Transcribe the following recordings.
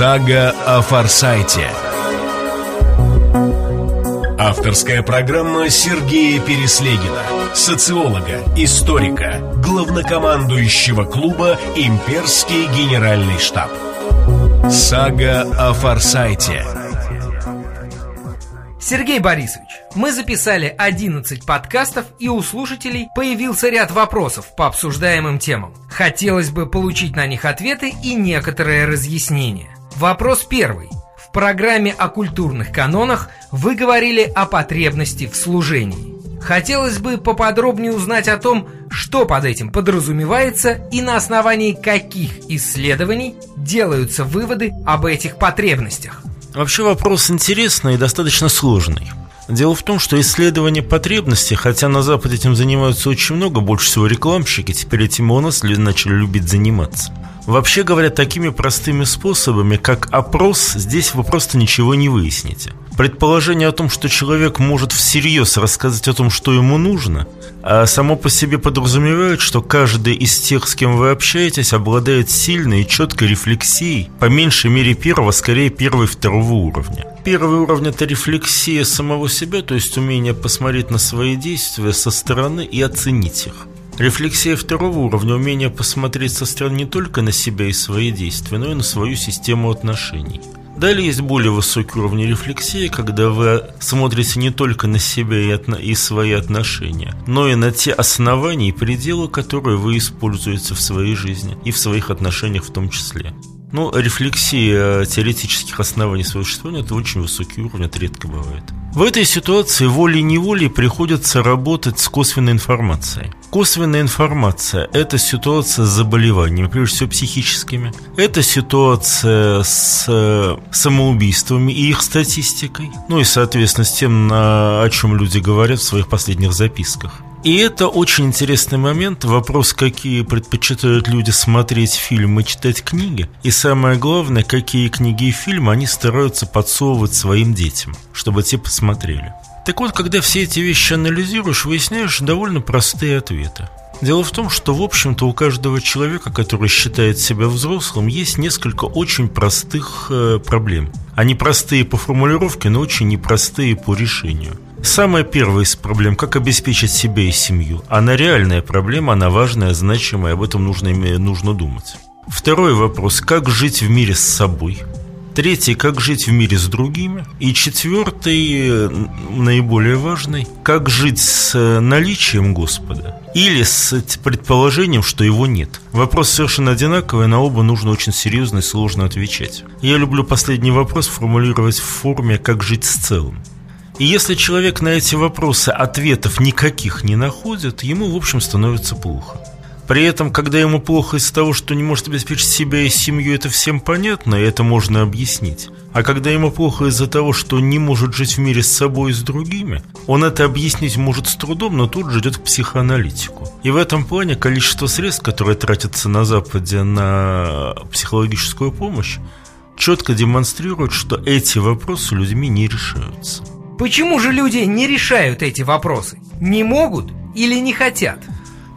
Сага о Форсайте. Авторская программа Сергея Переслегина, социолога, историка, главнокомандующего клуба «Имперский генеральный штаб». Сага о Форсайте. Сергей Борисович, мы записали 11 подкастов, и у слушателей появился ряд вопросов по обсуждаемым темам. Хотелось бы получить на них ответы и некоторые разъяснения. Вопрос первый. В программе о культурных канонах вы говорили о потребности в служении. Хотелось бы поподробнее узнать о том, что под этим подразумевается и на основании каких исследований делаются выводы об этих потребностях. Вообще вопрос интересный и достаточно сложный. Дело в том, что исследование потребностей, хотя на Западе этим занимаются очень много, больше всего рекламщики, теперь этим у нас начали любить заниматься. Вообще говоря, такими простыми способами, как опрос, здесь вы просто ничего не выясните. Предположение о том, что человек может всерьез рассказать о том, что ему нужно, а само по себе подразумевает, что каждый из тех, с кем вы общаетесь, обладает сильной и четкой рефлексией, по меньшей мере первого, скорее первого и второго уровня. Первый уровень – это рефлексия самого себя, то есть умение посмотреть на свои действия со стороны и оценить их. Рефлексия второго уровня – умение посмотреть со стороны не только на себя и свои действия, но и на свою систему отношений – Далее есть более высокий уровень рефлексии, когда вы смотрите не только на себя и, и свои отношения, но и на те основания и пределы, которые вы используете в своей жизни и в своих отношениях в том числе. Ну, рефлексия теоретических оснований своего существования – это очень высокий уровень, это редко бывает. В этой ситуации волей-неволей приходится работать с косвенной информацией. Косвенная информация – это ситуация с заболеваниями, прежде всего психическими. Это ситуация с э, самоубийствами и их статистикой. Ну и, соответственно, с тем, о чем люди говорят в своих последних записках. И это очень интересный момент. Вопрос, какие предпочитают люди смотреть фильмы, читать книги. И самое главное, какие книги и фильмы они стараются подсовывать своим детям, чтобы те посмотрели. Так вот, когда все эти вещи анализируешь, выясняешь довольно простые ответы. Дело в том, что, в общем-то, у каждого человека, который считает себя взрослым, есть несколько очень простых э, проблем. Они простые по формулировке, но очень непростые по решению. Самая первая из проблем – как обеспечить себя и семью. Она реальная проблема, она важная, значимая, об этом нужно, нужно думать. Второй вопрос – как жить в мире с собой? Третий – как жить в мире с другими. И четвертый, наиболее важный – как жить с наличием Господа или с предположением, что его нет. Вопрос совершенно одинаковый, на оба нужно очень серьезно и сложно отвечать. Я люблю последний вопрос формулировать в форме «как жить с целым». И если человек на эти вопросы ответов никаких не находит, ему, в общем, становится плохо. При этом, когда ему плохо из-за того, что не может обеспечить себя и семью, это всем понятно, и это можно объяснить. А когда ему плохо из-за того, что не может жить в мире с собой и с другими, он это объяснить может с трудом, но тут же идет к психоаналитику. И в этом плане количество средств, которые тратятся на Западе на психологическую помощь, четко демонстрирует, что эти вопросы людьми не решаются. Почему же люди не решают эти вопросы? Не могут или не хотят?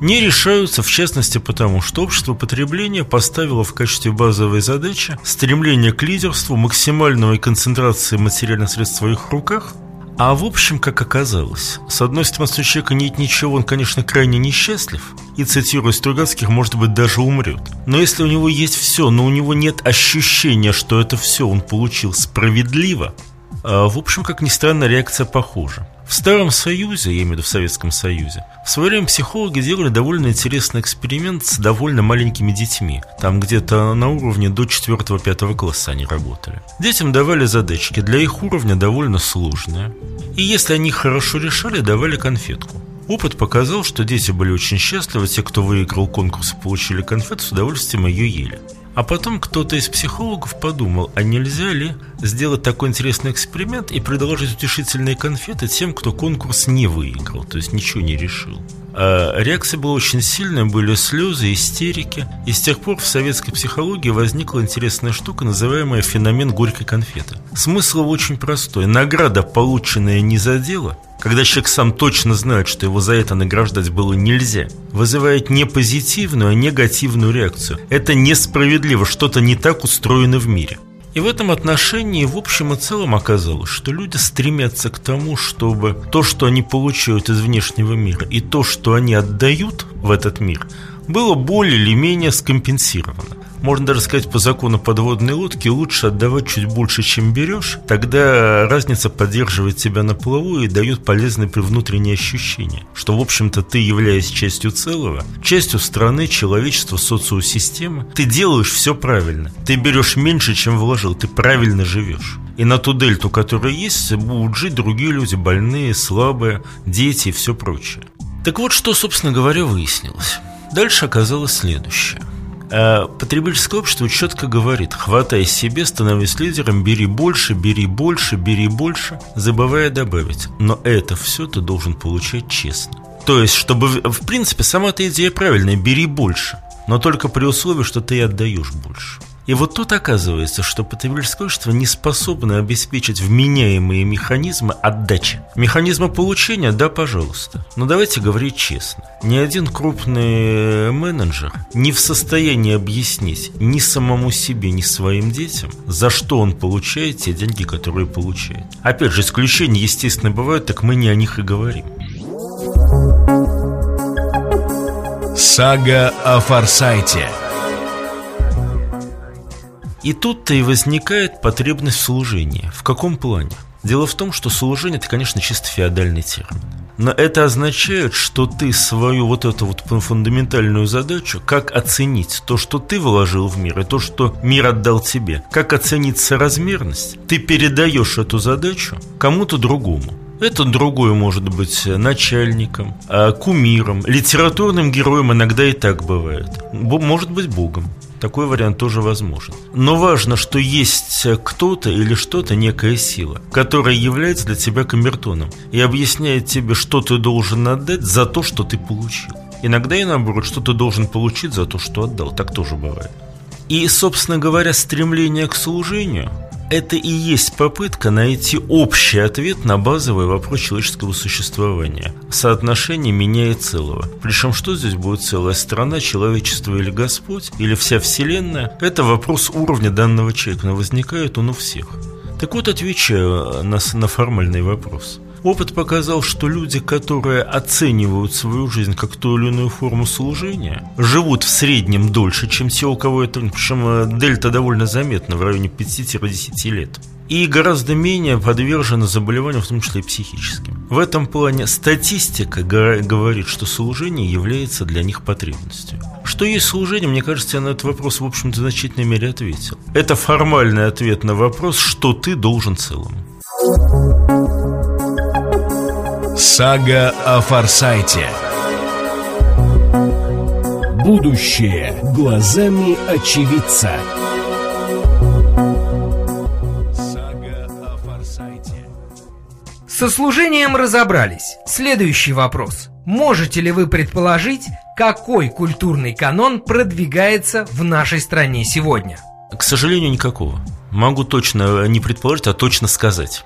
Не решаются, в частности, потому что общество потребления поставило в качестве базовой задачи стремление к лидерству, максимальной концентрации материальных средств в своих руках, а в общем, как оказалось, с одной стороны, у человека нет ничего, он, конечно, крайне несчастлив, и, цитируя Стругацких, может быть, даже умрет. Но если у него есть все, но у него нет ощущения, что это все он получил справедливо, в общем, как ни странно, реакция похожа. В Старом Союзе, я имею в виду в Советском Союзе, в свое время психологи делали довольно интересный эксперимент с довольно маленькими детьми. Там где-то на уровне до 4-5 класса они работали. Детям давали задачки, для их уровня довольно сложные. И если они хорошо решали, давали конфетку. Опыт показал, что дети были очень счастливы, те, кто выиграл конкурс и получили конфету, с удовольствием ее ели. А потом кто-то из психологов подумал, а нельзя ли сделать такой интересный эксперимент и предложить утешительные конфеты тем, кто конкурс не выиграл, то есть ничего не решил. А реакция была очень сильная, были слезы, истерики. И с тех пор в советской психологии возникла интересная штука, называемая феномен горькой конфеты. Смысл очень простой. Награда, полученная не за дело, когда человек сам точно знает, что его за это награждать было нельзя, вызывает не позитивную, а негативную реакцию. Это несправедливо, что-то не так устроено в мире. И в этом отношении в общем и целом оказалось, что люди стремятся к тому, чтобы то, что они получают из внешнего мира, и то, что они отдают в этот мир, было более или менее скомпенсировано. Можно даже сказать, по закону подводной лодки лучше отдавать чуть больше, чем берешь. Тогда разница поддерживает тебя на плаву и дает полезные внутренние ощущения, что, в общем-то, ты, являясь частью целого, частью страны, человечества, социосистемы, ты делаешь все правильно. Ты берешь меньше, чем вложил, ты правильно живешь. И на ту дельту, которая есть, будут жить другие люди, больные, слабые, дети и все прочее. Так вот, что, собственно говоря, выяснилось. Дальше оказалось следующее. А потребительское общество четко говорит, хватай себе, становись лидером, бери больше, бери больше, бери больше, забывая добавить. Но это все ты должен получать честно. То есть, чтобы, в принципе, сама эта идея правильная, бери больше, но только при условии, что ты отдаешь больше. И вот тут оказывается, что потребительское общество не способно обеспечить вменяемые механизмы отдачи. Механизмы получения, да, пожалуйста. Но давайте говорить честно. Ни один крупный менеджер не в состоянии объяснить ни самому себе, ни своим детям, за что он получает те деньги, которые получает. Опять же, исключения, естественно, бывают, так мы не о них и говорим. Сага о Форсайте – и тут-то и возникает потребность в служении. В каком плане? Дело в том, что служение – это, конечно, чисто феодальный термин. Но это означает, что ты свою вот эту вот фундаментальную задачу, как оценить то, что ты вложил в мир, и то, что мир отдал тебе, как оценить соразмерность, ты передаешь эту задачу кому-то другому. Это другой может быть начальником, а, кумиром, литературным героем иногда и так бывает. Может быть богом. Такой вариант тоже возможен. Но важно, что есть кто-то или что-то, некая сила, которая является для тебя камертоном и объясняет тебе, что ты должен отдать за то, что ты получил. Иногда и наоборот, что ты должен получить за то, что отдал. Так тоже бывает. И, собственно говоря, стремление к служению это и есть попытка найти общий ответ на базовый вопрос человеческого существования. Соотношение меня и целого. Причем что здесь будет целая страна, человечество или Господь, или вся Вселенная? Это вопрос уровня данного человека, но возникает он у всех. Так вот, отвечаю на, на формальный вопрос – Опыт показал, что люди, которые оценивают свою жизнь как ту или иную форму служения, живут в среднем дольше, чем те, у кого это... Причем э, дельта довольно заметна, в районе 5-10 лет. И гораздо менее подвержены заболеваниям, в том числе и психическим. В этом плане статистика говорит, что служение является для них потребностью. Что есть служение, мне кажется, я на этот вопрос, в общем-то, в значительной мере ответил. Это формальный ответ на вопрос, что ты должен целому. Сага о Форсайте Будущее глазами очевидца Сага о Форсайте Со служением разобрались. Следующий вопрос. Можете ли вы предположить, какой культурный канон продвигается в нашей стране сегодня? К сожалению, никакого. Могу точно не предположить, а точно сказать.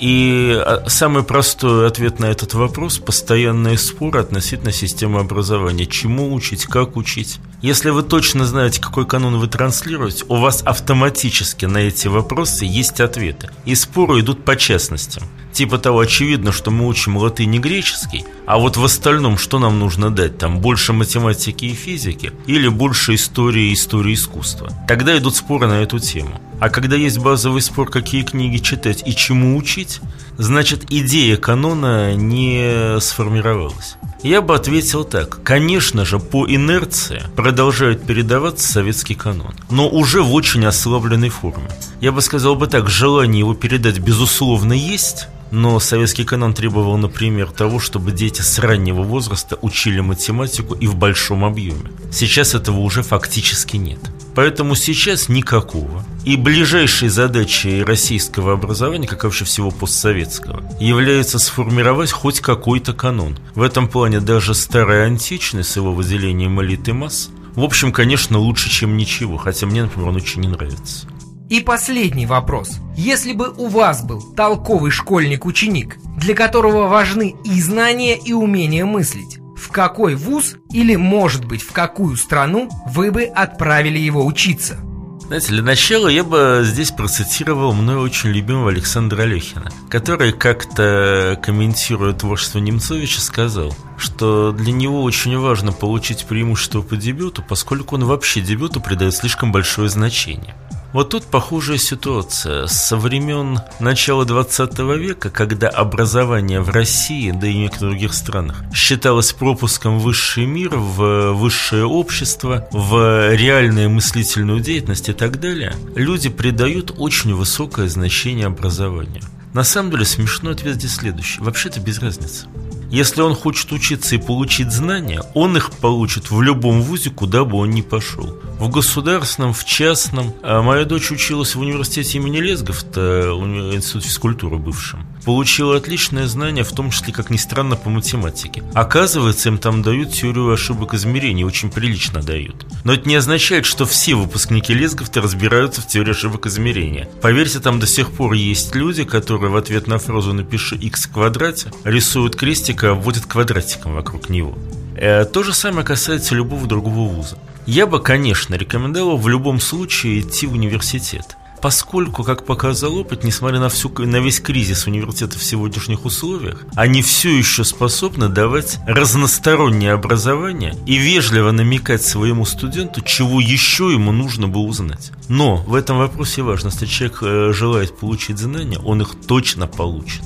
И а, самый простой ответ на этот вопрос – постоянные споры относительно системы образования. Чему учить, как учить. Если вы точно знаете, какой канон вы транслируете, у вас автоматически на эти вопросы есть ответы. И споры идут по частностям. Типа того, очевидно, что мы учим латынь и греческий, а вот в остальном что нам нужно дать? Там больше математики и физики или больше истории и истории искусства? Тогда идут споры на эту тему. А когда есть базовый спор, какие книги читать и чему учить, значит идея канона не сформировалась. Я бы ответил так. Конечно же, по инерции продолжает передаваться советский канон, но уже в очень ослабленной форме. Я бы сказал бы так, желание его передать безусловно есть, но советский канон требовал, например, того, чтобы дети с раннего возраста учили математику и в большом объеме. Сейчас этого уже фактически нет. Поэтому сейчас никакого. И ближайшей задачей российского образования, как вообще всего постсоветского, является сформировать хоть какой-то канон. В этом плане даже старая античность с его выделением элиты масс, в общем, конечно, лучше, чем ничего, хотя мне, например, он очень не нравится. И последний вопрос. Если бы у вас был толковый школьник-ученик, для которого важны и знания, и умение мыслить, какой вуз или, может быть, в какую страну вы бы отправили его учиться? Знаете, для начала я бы здесь процитировал мной очень любимого Александра Алехина, который как-то, комментируя творчество Немцовича, сказал, что для него очень важно получить преимущество по дебюту, поскольку он вообще дебюту придает слишком большое значение. Вот тут похожая ситуация. Со времен начала 20 века, когда образование в России, да и в некоторых других странах, считалось пропуском в высший мир, в высшее общество, в реальную мыслительную деятельность и так далее, люди придают очень высокое значение образованию. На самом деле смешной ответ здесь следующий. Вообще-то без разницы. Если он хочет учиться и получить знания, он их получит в любом вузе, куда бы он ни пошел. В государственном, в частном. А моя дочь училась в университете имени Лезговта, институт физкультуры бывшем. Получила отличное знание, в том числе, как ни странно, по математике. Оказывается, им там дают теорию ошибок измерений, очень прилично дают. Но это не означает, что все выпускники Лезговта разбираются в теории ошибок измерения. Поверьте, там до сих пор есть люди, которые в ответ на фразу «напиши x в квадрате» рисуют крестик только обводит квадратиком вокруг него. Э, то же самое касается любого другого вуза. Я бы, конечно, рекомендовал в любом случае идти в университет. Поскольку, как показал опыт, несмотря на, всю, на весь кризис университета в сегодняшних условиях, они все еще способны давать разностороннее образование и вежливо намекать своему студенту, чего еще ему нужно бы узнать. Но в этом вопросе важно, если человек э, желает получить знания, он их точно получит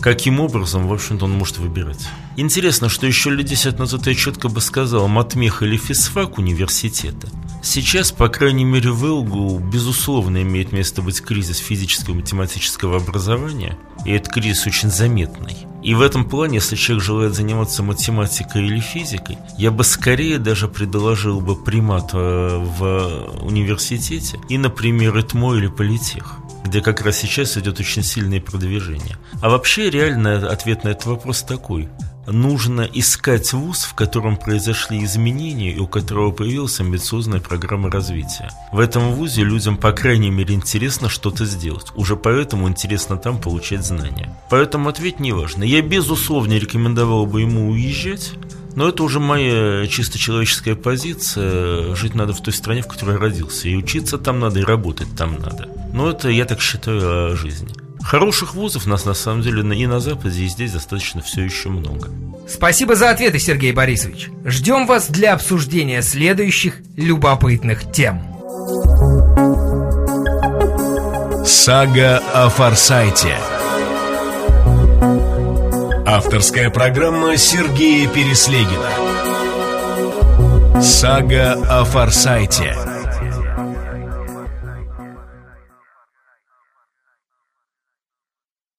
каким образом, в общем-то, он может выбирать. Интересно, что еще лет 10 назад я четко бы сказал матмех или физфак университета. Сейчас, по крайней мере, в ИЛГУ, безусловно, имеет место быть кризис физического и математического образования, и этот кризис очень заметный. И в этом плане, если человек желает заниматься математикой или физикой, я бы скорее даже предложил бы примат э, в университете и, например, ИТМО или Политех где как раз сейчас идет очень сильное продвижение. А вообще реальный ответ на этот вопрос такой. Нужно искать вуз, в котором произошли изменения и у которого появилась амбициозная программа развития. В этом вузе людям, по крайней мере, интересно что-то сделать. Уже поэтому интересно там получать знания. Поэтому ответ не важно. Я, безусловно, рекомендовал бы ему уезжать, но это уже моя чисто человеческая позиция. Жить надо в той стране, в которой я родился. И учиться там надо, и работать там надо. Но это я так считаю о жизни. Хороших вузов нас на самом деле и на Западе, и здесь достаточно все еще много. Спасибо за ответы, Сергей Борисович. Ждем вас для обсуждения следующих любопытных тем. Сага о Форсайте. Авторская программа Сергея Переслегина. Сага о Форсайте.